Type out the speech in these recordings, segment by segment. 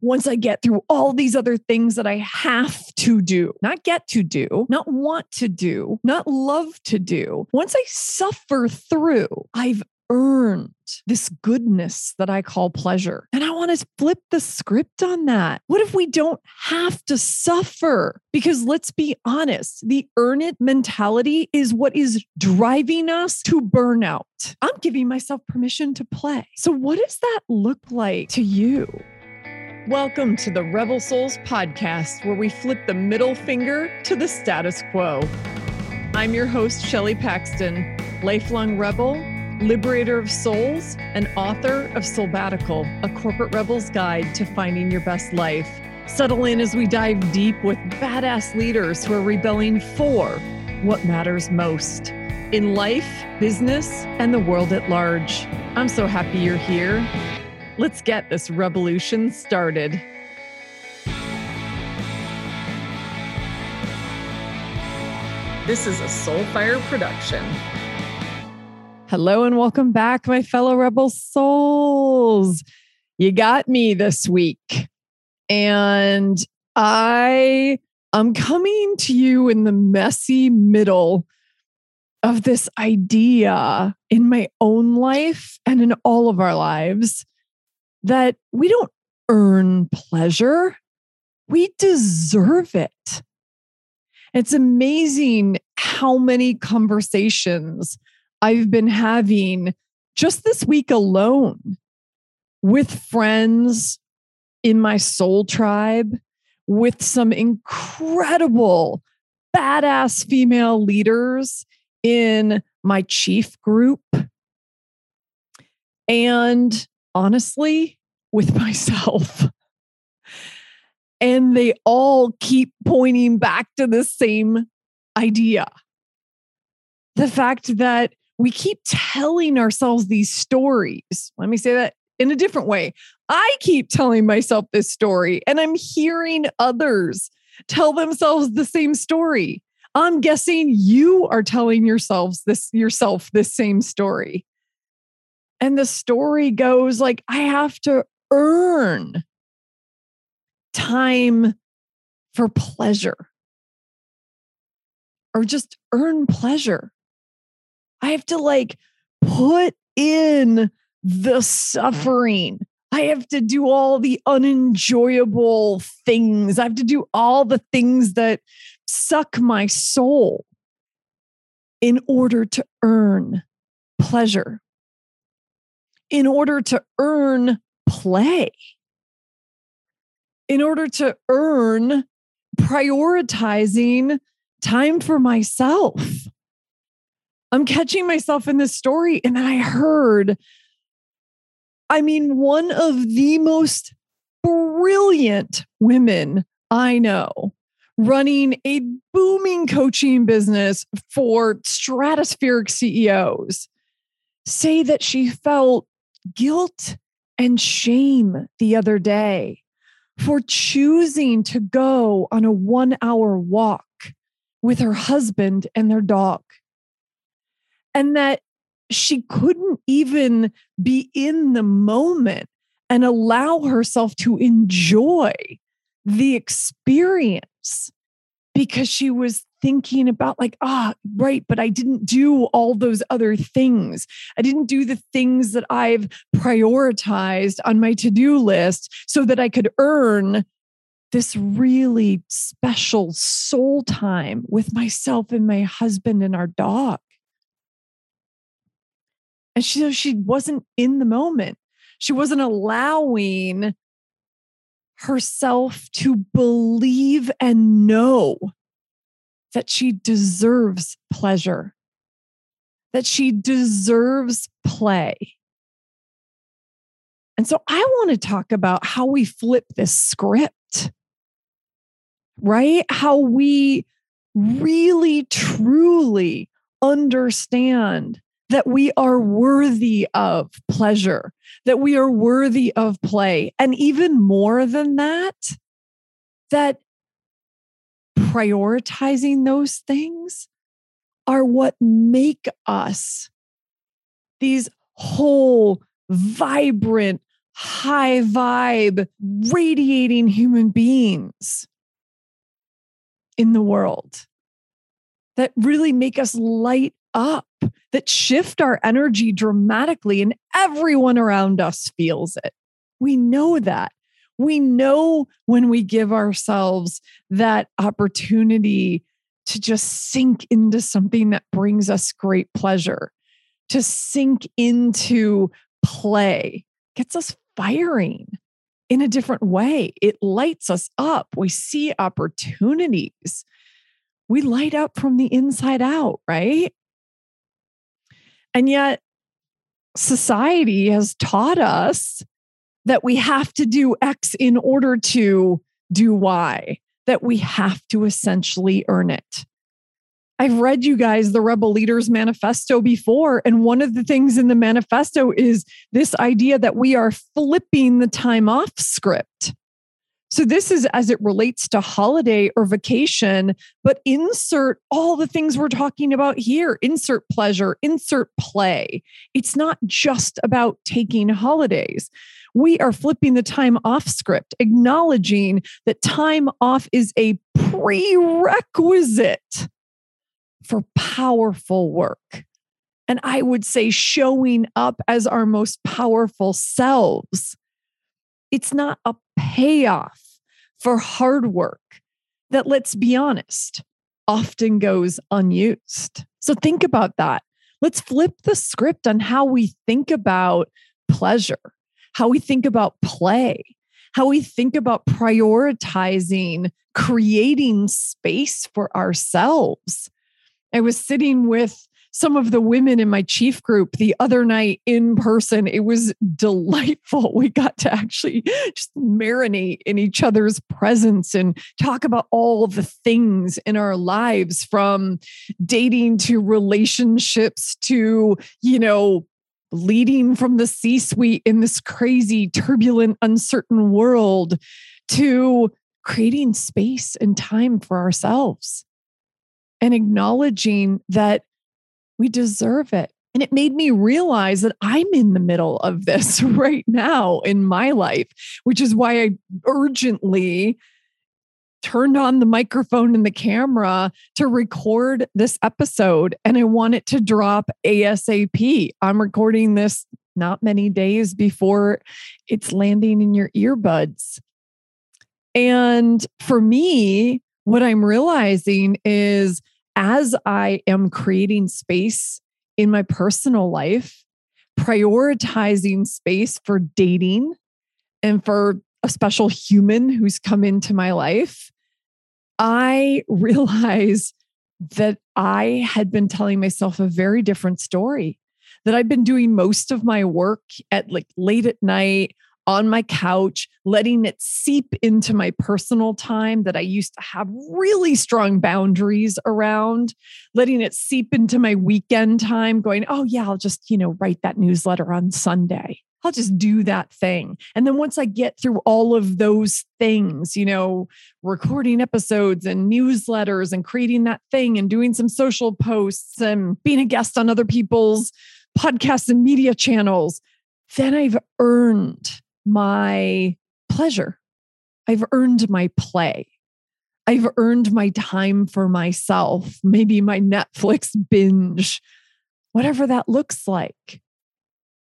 once I get through all these other things that I have to do, not get to do, not want to do, not love to do, once I suffer through, I've earned this goodness that I call pleasure. And I want to flip the script on that. What if we don't have to suffer? Because let's be honest, the earn it mentality is what is driving us to burnout. I'm giving myself permission to play. So, what does that look like to you? Welcome to the Rebel Souls podcast, where we flip the middle finger to the status quo. I'm your host, Shelley Paxton, lifelong rebel liberator of souls, and author of Soulbbatical, a corporate rebel's guide to finding your best life. Settle in as we dive deep with badass leaders who are rebelling for what matters most in life, business, and the world at large. I'm so happy you're here. Let's get this revolution started. This is a Soulfire production. Hello and welcome back, my fellow rebel souls. You got me this week. And I am coming to you in the messy middle of this idea in my own life and in all of our lives that we don't earn pleasure, we deserve it. It's amazing how many conversations I've been having just this week alone with friends in my soul tribe, with some incredible, badass female leaders in my chief group. And honestly, with myself. And they all keep pointing back to the same idea the fact that we keep telling ourselves these stories. Let me say that in a different way. I keep telling myself this story, and I'm hearing others tell themselves the same story. I'm guessing you are telling yourselves this yourself this same story. And the story goes like I have to earn time for pleasure or just earn pleasure. I have to like put in the mm-hmm. suffering. I have to do all the unenjoyable things. I have to do all the things that suck my soul in order to earn pleasure, in order to earn play, in order to earn prioritizing time for myself. I'm catching myself in this story. And I heard, I mean, one of the most brilliant women I know running a booming coaching business for stratospheric CEOs say that she felt guilt and shame the other day for choosing to go on a one hour walk with her husband and their dog. And that she couldn't even be in the moment and allow herself to enjoy the experience because she was thinking about like ah right but i didn't do all those other things i didn't do the things that i've prioritized on my to-do list so that i could earn this really special soul time with myself and my husband and our dog and she she wasn't in the moment. She wasn't allowing herself to believe and know that she deserves pleasure, that she deserves play. And so I want to talk about how we flip this script, right? How we really, truly understand that we are worthy of pleasure, that we are worthy of play. And even more than that, that prioritizing those things are what make us these whole, vibrant, high vibe, radiating human beings in the world that really make us light up, that shift our energy dramatically, and everyone around us feels it. We know that. We know when we give ourselves that opportunity to just sink into something that brings us great pleasure, to sink into play, gets us firing in a different way. It lights us up. We see opportunities. We light up from the inside out, right? And yet, society has taught us that we have to do X in order to do Y, that we have to essentially earn it. I've read you guys the Rebel Leaders Manifesto before. And one of the things in the manifesto is this idea that we are flipping the time off script. So, this is as it relates to holiday or vacation, but insert all the things we're talking about here insert pleasure, insert play. It's not just about taking holidays. We are flipping the time off script, acknowledging that time off is a prerequisite for powerful work. And I would say showing up as our most powerful selves. It's not a payoff for hard work that, let's be honest, often goes unused. So think about that. Let's flip the script on how we think about pleasure, how we think about play, how we think about prioritizing creating space for ourselves I was sitting with some of the women in my chief group the other night in person. It was delightful. We got to actually just marinate in each other's presence and talk about all the things in our lives from dating to relationships to, you know, leading from the C suite in this crazy, turbulent, uncertain world to creating space and time for ourselves and acknowledging that we deserve it. And it made me realize that I'm in the middle of this right now in my life, which is why I urgently turned on the microphone and the camera to record this episode. And I want it to drop ASAP. I'm recording this not many days before it's landing in your earbuds. And for me, what I'm realizing is as I am creating space in my personal life, prioritizing space for dating and for a special human who's come into my life, I realize that I had been telling myself a very different story. That I've been doing most of my work at like late at night on my couch, letting it seep into my personal time that I used to have really strong boundaries around, letting it seep into my weekend time, going, oh, yeah, I'll just, you know, write that newsletter on Sunday. I'll just do that thing. And then once I get through all of those things, you know, recording episodes and newsletters and creating that thing and doing some social posts and being a guest on other people's podcasts and media channels, then I've earned my pleasure. I've earned my play. I've earned my time for myself, maybe my Netflix binge, whatever that looks like.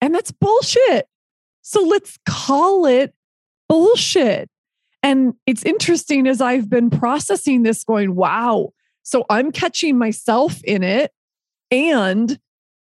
And that's bullshit. So let's call it bullshit. And it's interesting as I've been processing this, going, wow. So I'm catching myself in it. And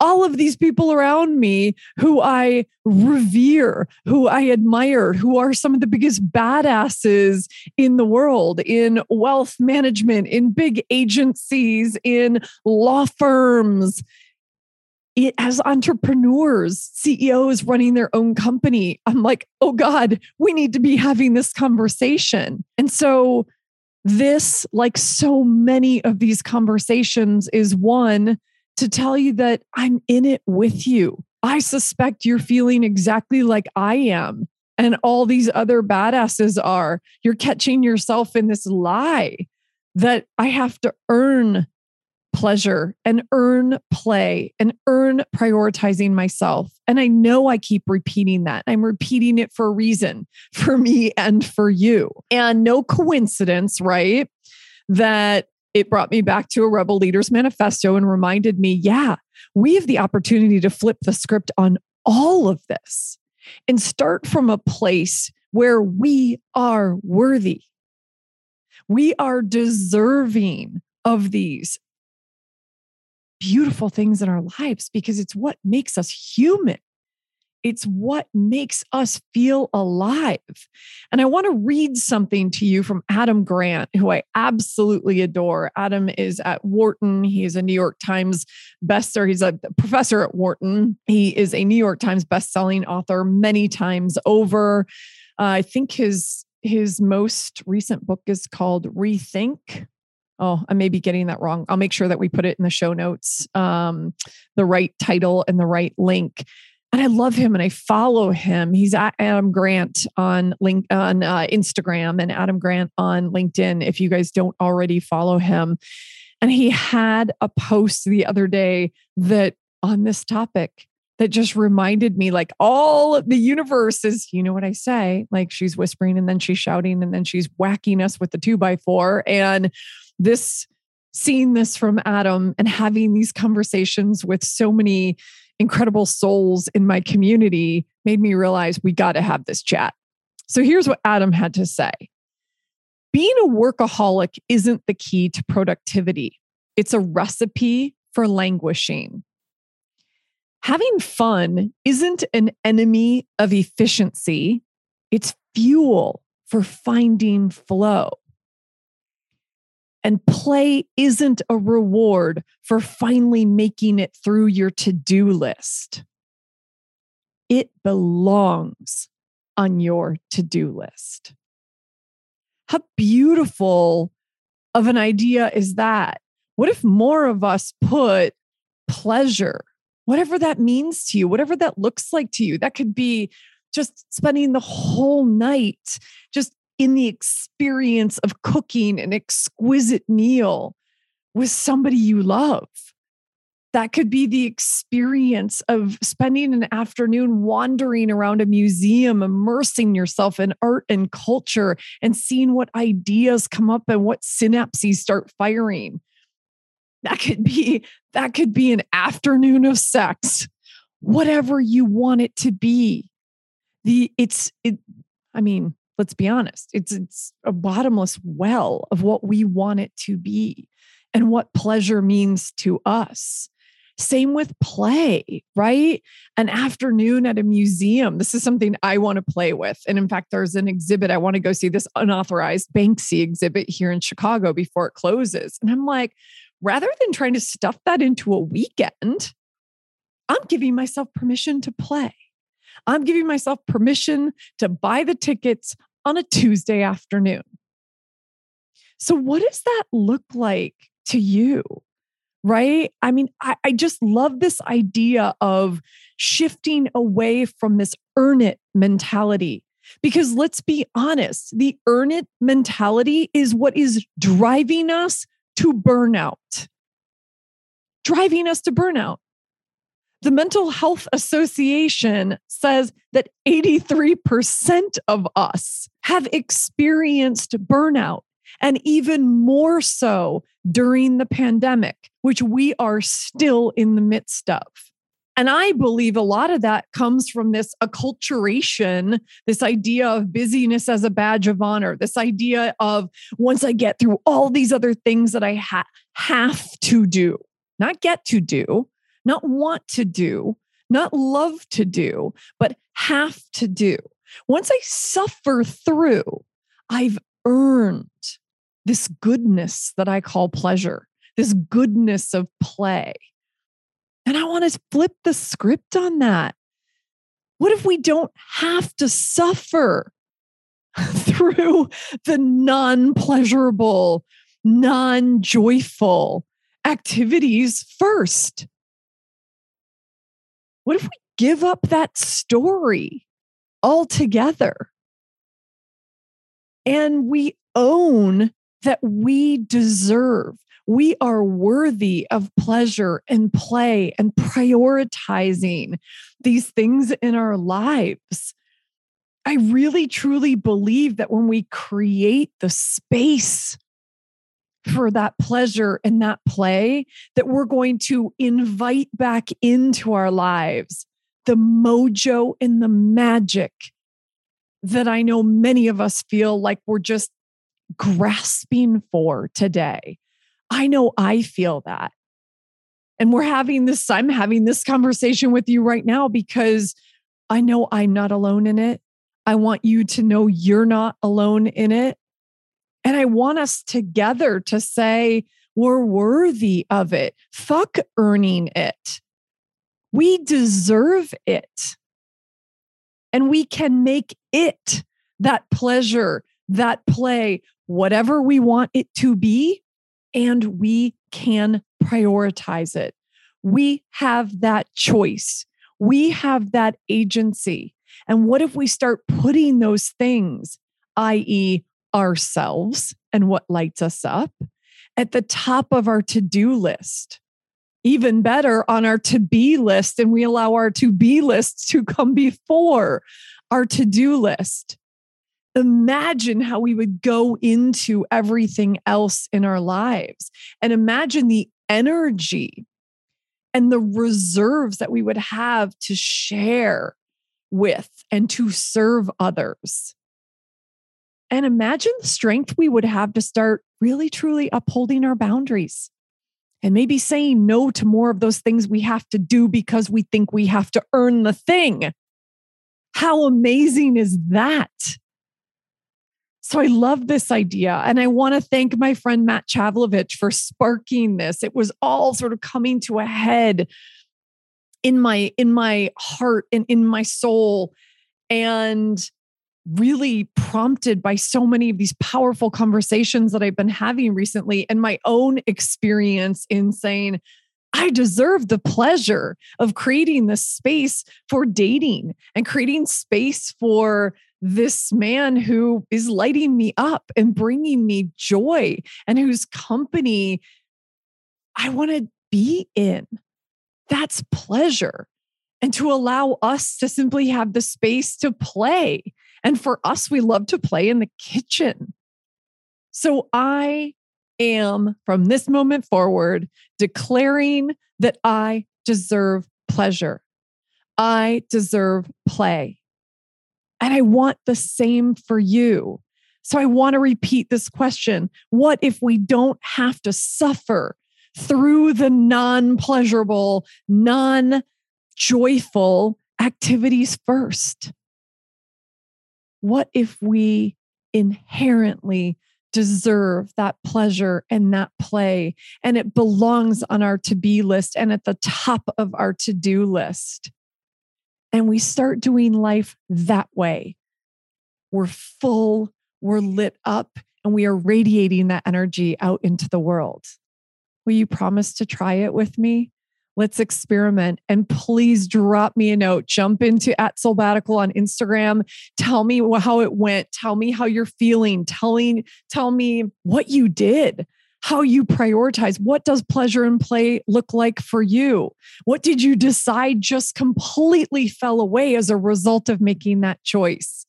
all of these people around me who I revere, who I admire, who are some of the biggest badasses in the world in wealth management, in big agencies, in law firms. It, as entrepreneurs, CEOs running their own company, I'm like, oh God, we need to be having this conversation. And so, this, like so many of these conversations, is one to tell you that I'm in it with you. I suspect you're feeling exactly like I am and all these other badasses are. You're catching yourself in this lie that I have to earn pleasure and earn play and earn prioritizing myself. And I know I keep repeating that. I'm repeating it for a reason for me and for you. And no coincidence, right? That it brought me back to a Rebel Leaders Manifesto and reminded me yeah, we have the opportunity to flip the script on all of this and start from a place where we are worthy. We are deserving of these beautiful things in our lives because it's what makes us human. It's what makes us feel alive. And I want to read something to you from Adam Grant, who I absolutely adore. Adam is at Wharton. He is a New York Times bestseller. He's a professor at Wharton. He is a New York Times bestselling author many times over. Uh, I think his his most recent book is called Rethink oh, I may be getting that wrong. I'll make sure that we put it in the show notes, um, the right title and the right link. And I love him and I follow him. He's at Adam Grant on link on uh, Instagram and Adam Grant on LinkedIn. If you guys don't already follow him, and he had a post the other day that on this topic that just reminded me like all the universe is, you know what I say? Like she's whispering and then she's shouting and then she's whacking us with the two by four. And this seeing this from Adam and having these conversations with so many incredible souls in my community made me realize we got to have this chat. So here's what Adam had to say Being a workaholic isn't the key to productivity, it's a recipe for languishing. Having fun isn't an enemy of efficiency, it's fuel for finding flow. And play isn't a reward for finally making it through your to do list. It belongs on your to do list. How beautiful of an idea is that? What if more of us put pleasure, whatever that means to you, whatever that looks like to you? That could be just spending the whole night just in the experience of cooking an exquisite meal with somebody you love. That could be the experience of spending an afternoon wandering around a museum, immersing yourself in art and culture, and seeing what ideas come up and what synapses start firing. That could be that could be an afternoon of sex, whatever you want it to be. The it's it. I mean, let's be honest it's it's a bottomless well of what we want it to be and what pleasure means to us same with play right an afternoon at a museum this is something i want to play with and in fact there's an exhibit i want to go see this unauthorized banksy exhibit here in chicago before it closes and i'm like rather than trying to stuff that into a weekend i'm giving myself permission to play I'm giving myself permission to buy the tickets on a Tuesday afternoon. So, what does that look like to you? Right? I mean, I, I just love this idea of shifting away from this earn it mentality. Because let's be honest, the earn it mentality is what is driving us to burnout. Driving us to burnout. The Mental Health Association says that 83% of us have experienced burnout, and even more so during the pandemic, which we are still in the midst of. And I believe a lot of that comes from this acculturation, this idea of busyness as a badge of honor, this idea of once I get through all these other things that I ha- have to do, not get to do, not want to do, not love to do, but have to do. Once I suffer through, I've earned this goodness that I call pleasure, this goodness of play. And I want to flip the script on that. What if we don't have to suffer through the non pleasurable, non joyful activities first? What if we give up that story altogether? And we own that we deserve, We are worthy of pleasure and play and prioritizing these things in our lives. I really truly believe that when we create the space for that pleasure and that play, that we're going to invite back into our lives the mojo and the magic that I know many of us feel like we're just grasping for today. I know I feel that. And we're having this, I'm having this conversation with you right now because I know I'm not alone in it. I want you to know you're not alone in it. And I want us together to say, we're worthy of it. Fuck earning it. We deserve it. And we can make it that pleasure, that play, whatever we want it to be. And we can prioritize it. We have that choice. We have that agency. And what if we start putting those things, i.e., ourselves and what lights us up, at the top of our to do list? Even better, on our to be list, and we allow our to be list to come before our to do list. Imagine how we would go into everything else in our lives and imagine the energy and the reserves that we would have to share with and to serve others. And imagine the strength we would have to start really truly upholding our boundaries and maybe saying no to more of those things we have to do because we think we have to earn the thing. How amazing is that? So I love this idea. And I want to thank my friend Matt Chavlovich for sparking this. It was all sort of coming to a head in my in my heart and in my soul and really prompted by so many of these powerful conversations that I've been having recently and my own experience in saying I deserve the pleasure of creating this space for dating and creating space for this man who is lighting me up and bringing me joy and whose company I want to be in. That's pleasure. And to allow us to simply have the space to play. And for us, we love to play in the kitchen. So I am from this moment forward declaring that I deserve pleasure. I deserve play. And I want the same for you. So I want to repeat this question What if we don't have to suffer through the non pleasurable, non joyful activities first? What if we inherently deserve that pleasure and that play. And it belongs on our to be list and at the top of our to do list. And we start doing life that way. We're full, we're lit up, and we are radiating that energy out into the world. Will you promise to try it with me? Let's experiment. And please drop me a note. Jump into at Soulbbatical on Instagram. Tell me how it went. Tell me how you're feeling. Telling, tell me what you did how you prioritize. What does pleasure and play look like for you? What did you decide just completely fell away as a result of making that choice?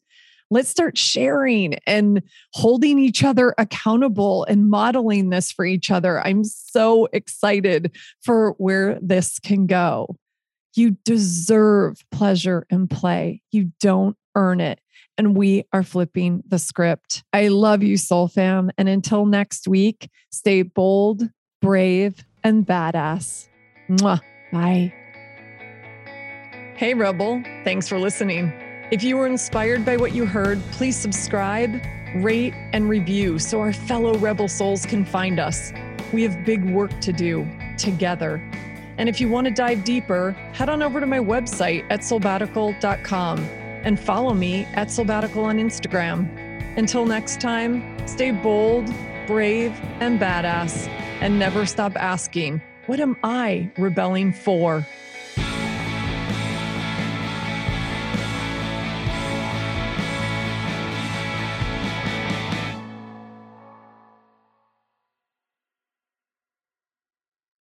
let's start sharing and holding each other accountable and modeling this for each other. I'm so excited for where this can go. You deserve pleasure and play. You don't earn it. And we are flipping the script. I love you, Soul Fam. And until next week, stay bold, brave, and badass. Mwah. Bye. Hey, Rebel. Thanks for listening. If you were inspired by what you heard, please subscribe, rate, and review so our fellow rebel souls can find us. We have big work to do together. And if you want to dive deeper, head on over to my website at soulbbatical.com and follow me at soulbbatical on Instagram. Until next time, stay bold, brave, and badass, and never stop asking, what am I rebelling for?